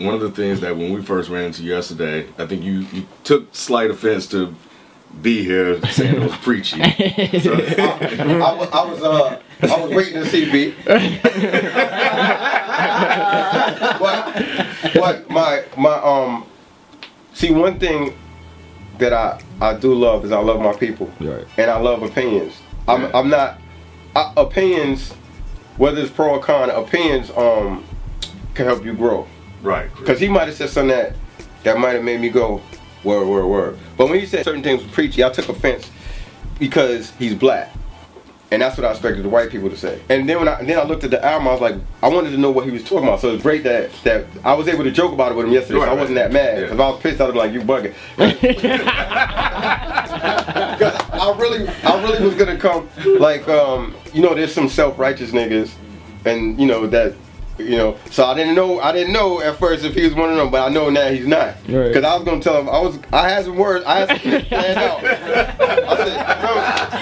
one of the things that when we first ran into yesterday, I think you, you took slight offense to be here saying it was preachy. So, I, was, I was uh I was waiting to see B. but, but my my um see one thing that I I do love is I love my people. Right. And I love opinions. I'm Yeah. I'm not uh, opinions whether it's pro or con opinions um can help you grow. Right. Because he might have said something that that might have made me go, word, word, word. But when he said certain things were preachy, I took offense because he's black. And that's what I expected the white people to say. And then when I then I looked at the album, I was like, I wanted to know what he was talking about. So it's great that that I was able to joke about it with him yesterday. Right, so I right. wasn't that mad. Yeah. If I was pissed, I'd be like, you bugging. Because I really, I really was gonna come like, um, you know, there's some self-righteous niggas, and you know that, you know. So I didn't know, I didn't know at first if he was one of them, but I know now he's not. Right. Because I was gonna tell him, I was, I had some words, I had some things planned out. I said, no,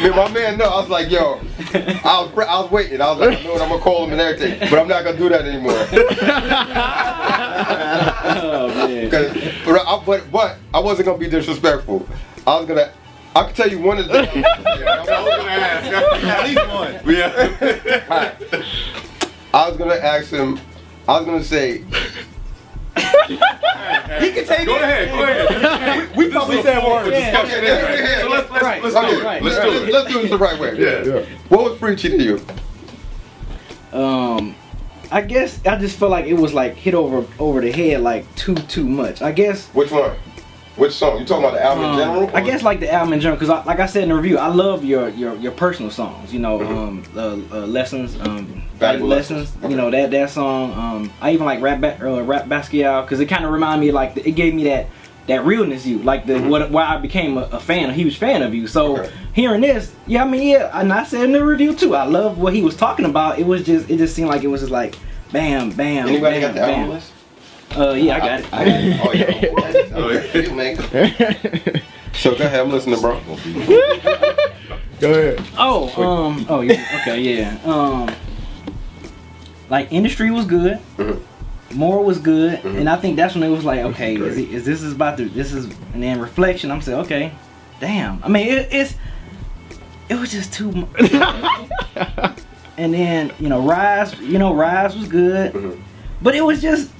man, my man, no, I was like, yo, I was, I was waiting. I was like, I know what I'm gonna call him and everything, but I'm not gonna do that anymore. Oh man. But, I, but but I wasn't gonna be disrespectful. I was gonna. I can tell you one of the. Yeah. At least one. Yeah. I was gonna ask him. I was gonna say. he can take Go it. ahead, go ahead. We probably said words. Yeah. Okay, yeah, yeah, So let's, let's, Right, let's Okay, do it. right, let's right. do it. let's do this the right way. Yeah. What was preachy to you? Um, I guess I just felt like it was like hit over over the head like too too much. I guess. Which one? Which song? You talking about the album in um, general? I guess like the album in general, because I, like I said in the review, I love your your, your personal songs. You know, um, uh, uh, lessons, um, Valuable lessons. Lessons. You know that that song. Um, I even like rap ba- uh, rap Basquiat because it kind of reminded me like it gave me that that realness you like the what why I became a, a fan, a huge fan of you. So Mm-hmm. Okay. hearing this, yeah, I mean, yeah, and I said in the review too, I love what he was talking about. It was just it just seemed like it was just like bam, bam, Anybody bam, got the album bam. list? Uh, yeah, I got it. I got it. Oh yeah. Oh, yeah. You make. So go ahead, I'm listening, bro. Go ahead. Oh, um, oh yeah, okay, yeah. Um, like industry was good, Mhm. more was good, Mhm. and I think that's when it was like, okay, is, it, is this is about to this is, and then reflection. I'm saying, okay, damn. I mean, it, it's it was just too much. and then you know, rise, you know, rise was good, Mhm. but it was just.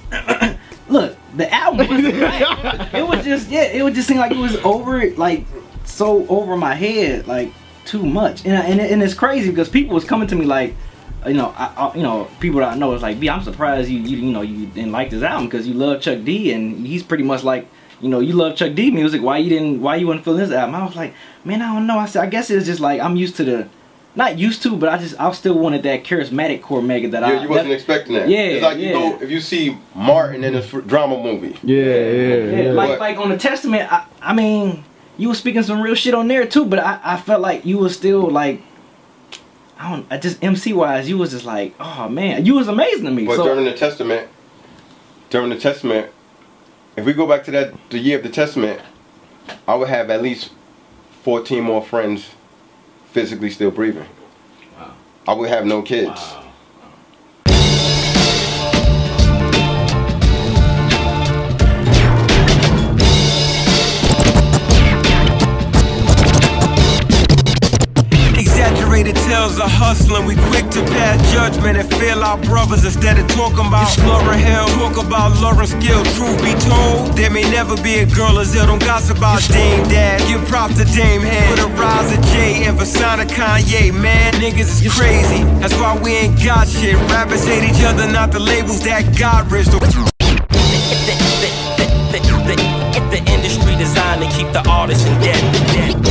Look, the album wasn't right. It was just yeah, it would just seem like it was over like so over my head, like too much. And and, and it's crazy because people was coming to me like, you know, I, I, you know, people that I know is like, B, I'm surprised you you you know you didn't like this album because you love Chuck D and he's pretty much like. You know, you love Chuck D music. Why you didn't? Why you wasn't feeling this album? I was like, man, I don't know. I said, I guess it's just like I'm used to the, not used to, but I just I still wanted that charismatic Cormega that I. Yeah, you wasn't that- expecting that. Yeah, It's like you yeah. go if you see Martin in a f- drama movie. Yeah, yeah, Yeah, yeah. like But- like on the Testament, I, I mean, you were speaking some real shit on there too, but I, I felt like you were still like, I don't, I just MC wise, you was just like, oh man, you was amazing to me. But so during the Testament, during the Testament, if we go back to that the year of the Testament, I would have at least fourteen more friends physically still breathing. Wow. I would have no kids. Wow. Exaggerated tales of hustling, we quick to pass judgment and fail our brothers instead of talking about Lauryn Hill. Talk about Lauryn's skill. Truth be told, there may never be a girl as ill. Don't gossip about Dame Dash. Give props Sign of Kanye. Man, niggas is crazy. That's why we ain't got shit. Rappers hate each other, not the labels that got rich. the, the industry designed to keep the artists in debt.